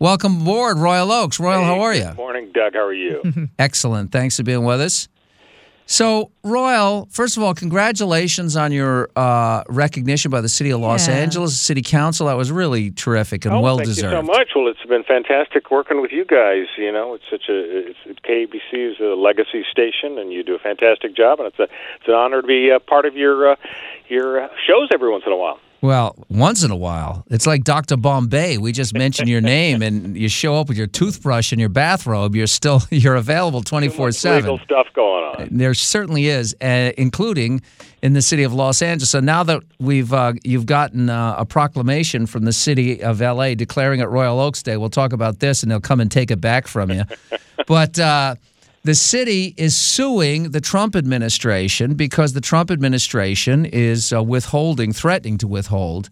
Welcome aboard, Royal Oakes. Royal, Hey, how are you? Morning, Doug. How are you? Excellent. Thanks for being with us. So, Royal, first of all, congratulations on your uh, recognition by the City of Los Yeah. Angeles City Council. That was really terrific and oh, well thank deserved. Thank you so much. Well, it's been fantastic working with you guys. You know, it's such a it's, it, KABC is a legacy station, and you do a fantastic job. And it's a it's an honor to be a part of your uh, your uh, shows every once in a while. Well, once in a while. It's like Dr. Bombay. We just mentioned your name and you show up with your toothbrush and your bathrobe. You're still you're available Too much 24/7. legal stuff going on. There certainly is, uh, including in the city of Los Angeles. So now that we've uh, you've gotten uh, a proclamation from the city of LA declaring it Royal Oakes Day, we'll talk about this, and they'll come and take it back from you. but uh, the city is suing the Trump administration because the Trump administration is uh, withholding, threatening to withhold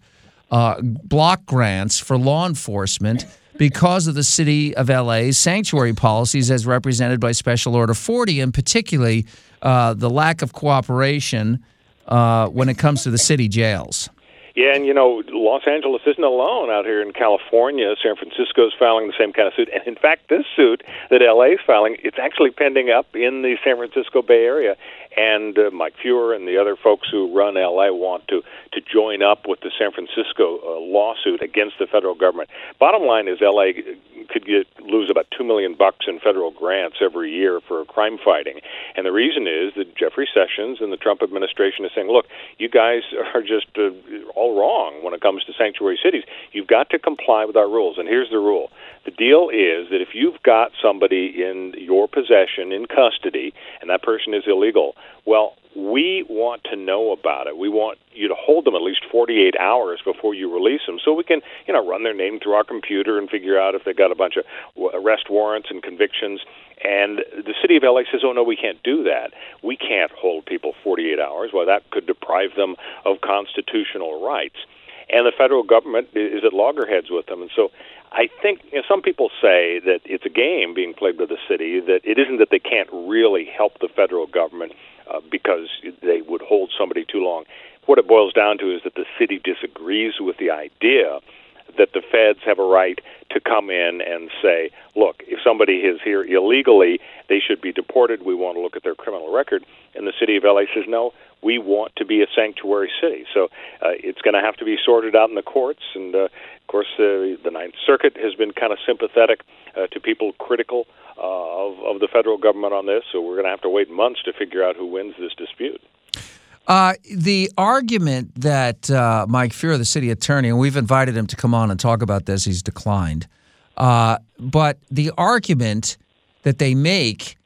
uh, block grants for law enforcement because of the city of LA's sanctuary policies as represented by Special Order 40, and particularly uh, the lack of cooperation uh, when it comes to the city jails. Yeah, and you know, Los Angeles isn't alone out here in California. San Francisco's filing the same kind of suit, and in fact, this suit that LA is filing, it's actually pending up in the San Francisco Bay Area. And uh, Mike Feuer and the other folks who run LA want to to join up with the San Francisco uh, lawsuit against the federal government. Bottom line is, LA could get lose about two million bucks in federal grants every year for crime fighting, and the reason is that Jeffrey Sessions and the Trump administration is saying, look, you guys are just uh, all wrong when it comes to sanctuary cities. You've got to comply with our rules, and here's the rule. The deal is that if you've got somebody in your possession in custody and that person is illegal, well, we want to know about it. We want you to hold them at least 48 hours before you release them so we can, you know, run their name through our computer and figure out if they've got a bunch of arrest warrants and convictions. And the city of LA says, "Oh no, we can't do that. We can't hold people 48 hours. Well, that could deprive them of constitutional rights." And the federal government is at loggerheads with them. And so I think you know, some people say that it's a game being played by the city, that it isn't that they can't really help the federal government uh, because they would hold somebody too long. What it boils down to is that the city disagrees with the idea that the feds have a right to come in and say, look, if somebody is here illegally, they should be deported. We want to look at their criminal record. And the city of LA says, no, we want to be a sanctuary city. So uh, it's going to have to be sorted out in the courts. And uh, of course, uh, the Ninth Circuit has been kind of sympathetic uh, to people critical uh, of, of the federal government on this. So we're going to have to wait months to figure out who wins this dispute. Uh, the argument that uh, Mike Feuer, the city attorney, and we've invited him to come on and talk about this, he's declined. Uh, but the argument that they make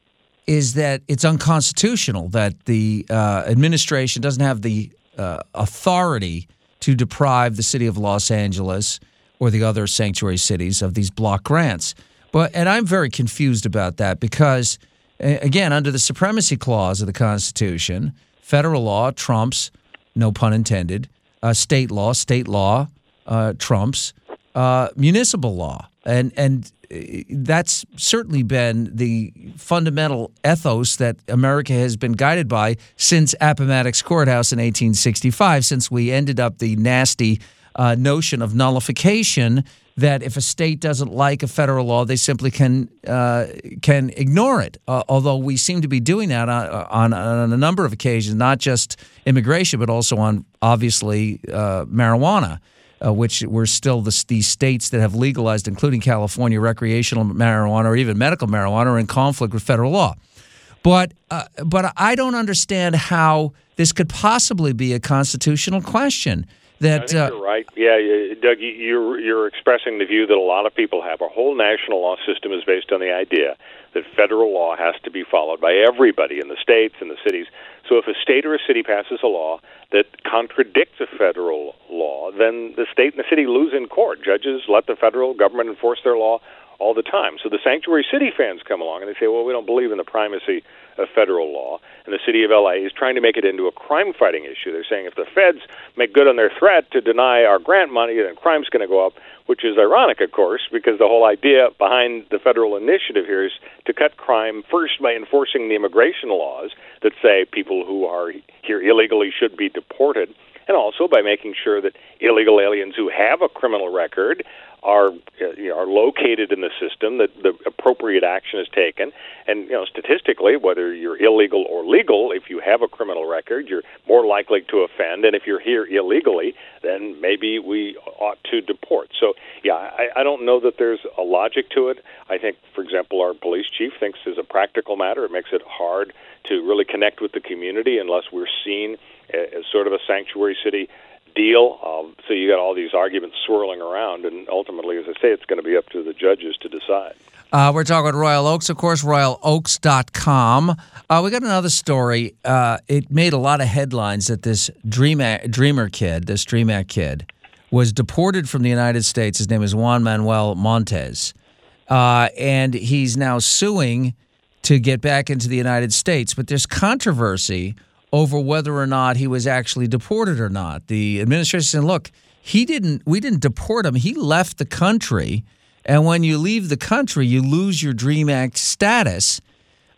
is that it's unconstitutional, that the uh, administration doesn't have the uh, authority to deprive the city of Los Angeles or the other sanctuary cities of these block grants. But and I'm very confused about that because again, under the supremacy clause of the Constitution, federal law trumps, no pun intended, uh, state law, state law uh, trumps uh, municipal law, and and uh, that's certainly been the fundamental ethos that America has been guided by since Appomattox Courthouse in 1865, since we ended up the nasty uh, notion of nullification that if a state doesn't like a federal law, they simply can uh, can ignore it. Uh, although we seem to be doing that on, on, on a number of occasions, not just immigration, but also on obviously uh, marijuana. Uh, which we're still the, these states that have legalized, including California, recreational marijuana or even medical marijuana, are in conflict with federal law. But uh, but I don't understand how this could possibly be a constitutional question. That uh, you're right. Yeah, Doug, you- you're you're expressing the view that a lot of people have. Our whole national law system is based on the idea that federal law has to be followed by everybody in the states and the cities. So if a state or a city passes a law that contradicts a federal law, then the state and the city lose in court. Judges let the federal government enforce their law all the time. So the sanctuary city fans come along and they say, well, we don't believe in the primacy of federal law. And the city of LA is trying to make it into a crime fighting issue. They're saying if the feds make good on their threat to deny our grant money, then crime's going to go up, which is ironic, of course, because the whole idea behind the federal initiative here is to cut crime first by enforcing the immigration laws that say people who are here illegally should be deported and also by making sure that illegal aliens who have a criminal record are uh, you know, are located in the system, that the appropriate action is taken, and you know statistically, whether you're illegal or legal, if you have a criminal record, you're more likely to offend, and if you're here illegally, then maybe we ought to deport. So yeah, I, I don't know that there's a logic to it. I think, for example, our police chief thinks as a practical matter, it makes it hard to really connect with the community unless we're seen as sort of a sanctuary city deal. Um, so you got all these arguments swirling around, and ultimately, as I say, it's going to be up to the judges to decide. Uh, we're talking about Royal Oakes, of course, royaloakes.com. Uh, we got another story. Uh, it made a lot of headlines that this Dreamer, Dreamer kid, this Dreamer kid, was deported from the United States. His name is Juan Manuel Montes. Uh, and he's now suing to get back into the United States. But there's controversy over whether or not he was actually deported or not. The administration said, look, he didn't we didn't deport him. He left the country. And when you leave the country, you lose your DREAM Act status.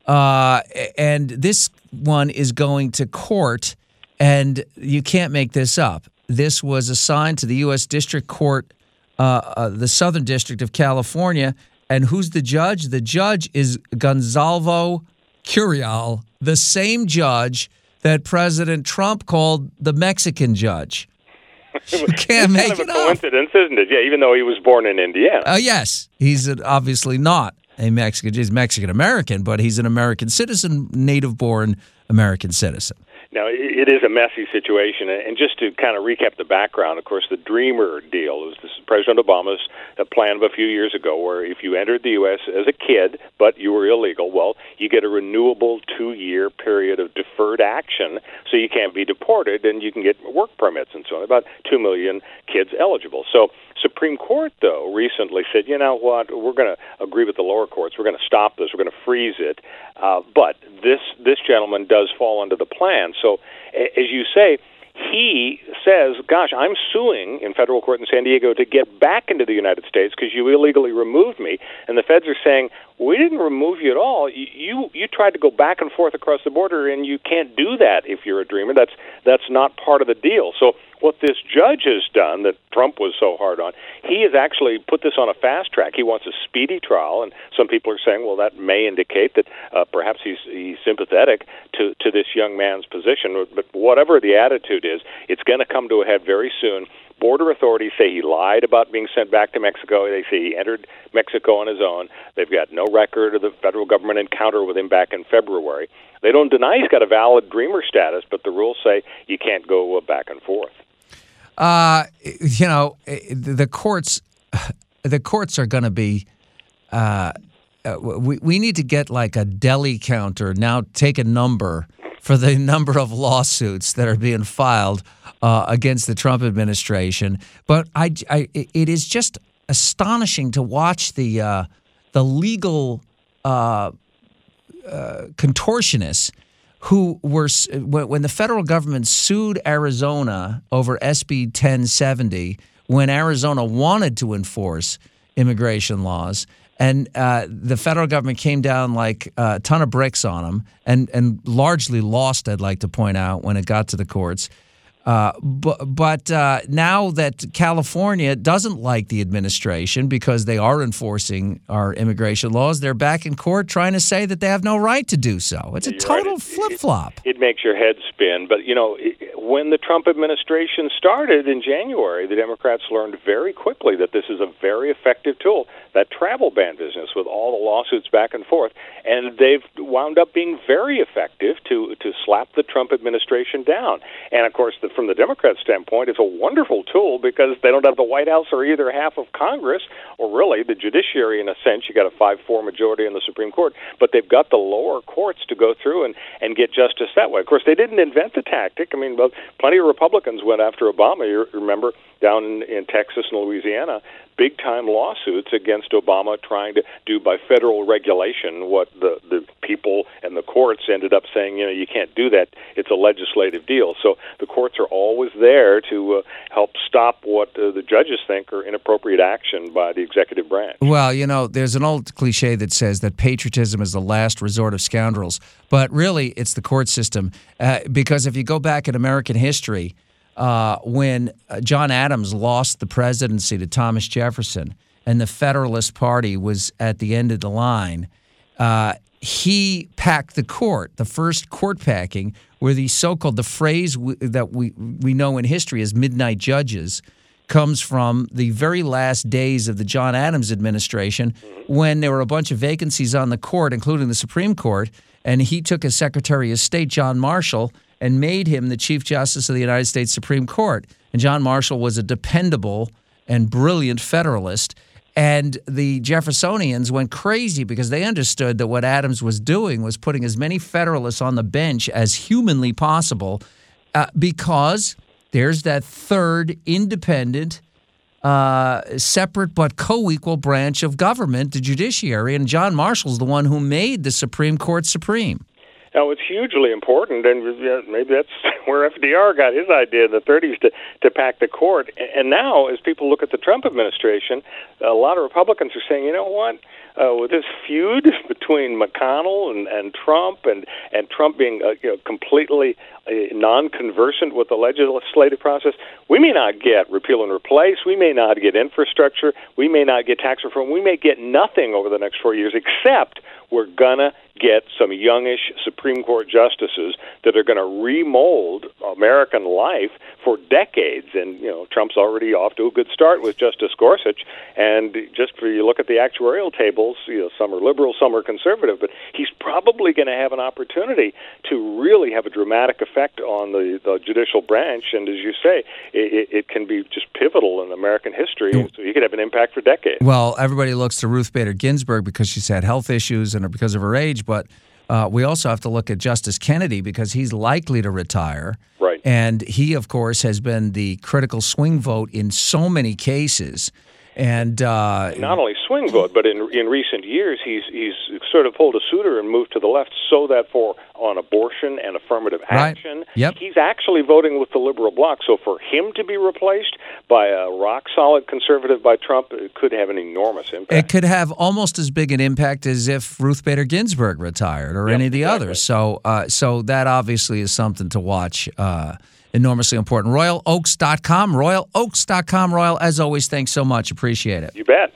Uh, and this one is going to court, and you can't make this up. This was assigned to the U.S. District Court, uh, uh, the Southern District of California. And who's the judge? The judge is Gonzalo Curiel, the same judge that President Trump called the Mexican judge. You can't make kind of it a up. coincidence, isn't it? Yeah, even though he was born in Indiana. Uh, yes, he's obviously not a Mexican. He's Mexican American, but he's an American citizen, native born American citizen. Now, it is a messy situation, and just to kind of recap the background, of course, the Dreamer deal was this President Obama's uh, plan of a few years ago, where if you entered the U.S. as a kid but you were illegal, well, you get a renewable two-year period of deferred action, so you can't be deported, and you can get work permits and so on. About two million kids eligible. So Supreme Court, though, recently said, you know what, we're going to agree with the lower courts. We're going to stop this. We're going to freeze it. Uh, but this this gentleman does fall under the plan. So, as you say, he says, "Gosh, I'm suing in federal court in San Diego to get back into the United States because you illegally removed me." And the feds are saying, "We didn't remove you at all. You, you you tried to go back and forth across the border, and you can't do that if you're a dreamer. That's that's not part of the deal." So what this judge has done that Trump was so hard on, he has actually put this on a fast track. He wants a speedy trial, and some people are saying, well, that may indicate that uh, perhaps he's, he's sympathetic to, to this young man's position. But whatever the attitude is, it's going to come to a head very soon. Border authorities say he lied about being sent back to Mexico. They say he entered Mexico on his own. They've got no record of the federal government encounter with him back in February. They don't deny he's got a valid dreamer status, but the rules say you can't go uh, back and forth. Uh, you know, the courts, the courts are going to be. Uh, uh, we we need to get like a deli counter now. Take a number for the number of lawsuits that are being filed uh, against the Trump administration. But I, I, it is just astonishing to watch the uh, the legal uh, uh contortionists who were when the federal government sued Arizona over SB 1070 when Arizona wanted to enforce immigration laws and uh, the federal government came down like a ton of bricks on them and, and largely lost, I'd like to point out, when it got to the courts. Uh, but but uh, now that California doesn't like the administration because they are enforcing our immigration laws, they're back in court trying to say that they have no right to do so. It's a total right. flip flop. It, it, makes your head spin. But, you know, when the Trump administration started in January, the Democrats learned very quickly that this is a very effective tool, that travel ban business with all the lawsuits back and forth. And they've wound up being very effective to, to slap the Trump administration down. And, of course, the from the Democrat standpoint, it's a wonderful tool because they don't have the White House or either half of Congress, or really the judiciary in a sense. You got a five-four majority in the Supreme Court, but they've got the lower courts to go through and and get justice that way. Of course, they didn't invent the tactic. I mean, plenty of Republicans went after Obama. You remember down in, in Texas and Louisiana, big time lawsuits against Obama trying to do by federal regulation what the the people and the courts ended up saying you know you can't do that. It's a legislative deal. So the courts are always there to uh, help stop what uh, the judges think are inappropriate action by the executive branch. Well you know there's an old cliche that says that patriotism is the last resort of scoundrels. But really it's the court system. Uh, because if you go back in American history uh, when uh, John Adams lost the presidency to Thomas Jefferson and the Federalist Party was at the end of the line, uh, he packed the court, the first court packing, where the so-called the phrase w- that we we know in history as midnight judges comes from the very last days of the John Adams administration when there were a bunch of vacancies on the court, including the Supreme Court, and he took as Secretary of State John Marshall and made him the Chief Justice of the United States Supreme Court. And John Marshall was a dependable and brilliant Federalist. And the Jeffersonians went crazy because they understood that what Adams was doing was putting as many Federalists on the bench as humanly possible uh, because there's that third independent, uh, separate but co equal branch of government, the judiciary. And John Marshall's the one who made the Supreme Court supreme. Now it's hugely important, and maybe that's where FDR got his idea in the 30s to to pack the court. And now, as people look at the Trump administration, a lot of Republicans are saying, you know what? Uh, with this feud between McConnell and, and Trump, and and Trump being uh, you know, completely uh, non-conversant with the legislative process, we may not get repeal and replace. We may not get infrastructure. We may not get tax reform. We may get nothing over the next four years, except we're gonna get some youngish Supreme Court justices that are going to remold American life for decades. And you know, Trump's already off to a good start with Justice Gorsuch. And just for you look at the actuarial tables, you know, some are liberal, some are conservative, but he's probably going to have an opportunity to really have a dramatic effect on the, the judicial branch. And as you say, it, it can be just pivotal in American history. So he could have an impact for decades. Well, everybody looks to Ruth Bader Ginsburg because she's had health issues and because of her age, but uh, we also have to look at Justice Kennedy because he's likely to retire. Right. And he, of course, has been the critical swing vote in so many cases. And uh, not only swing vote, but in in recent years, he's he's sort of pulled a Souter and moved to the left, so that for on abortion and affirmative action, right. yep. he's actually voting with the liberal bloc. So for him to be replaced by a rock solid conservative by Trump, it could have an enormous impact. It could have almost as big an impact as if Ruth Bader Ginsburg retired or yep, any of the exactly. others. So uh, so that obviously is something to watch. Uh, enormously important. RoyalOakes.com, RoyalOakes.com. Royal, as always, thanks so much. Appreciate it. You bet.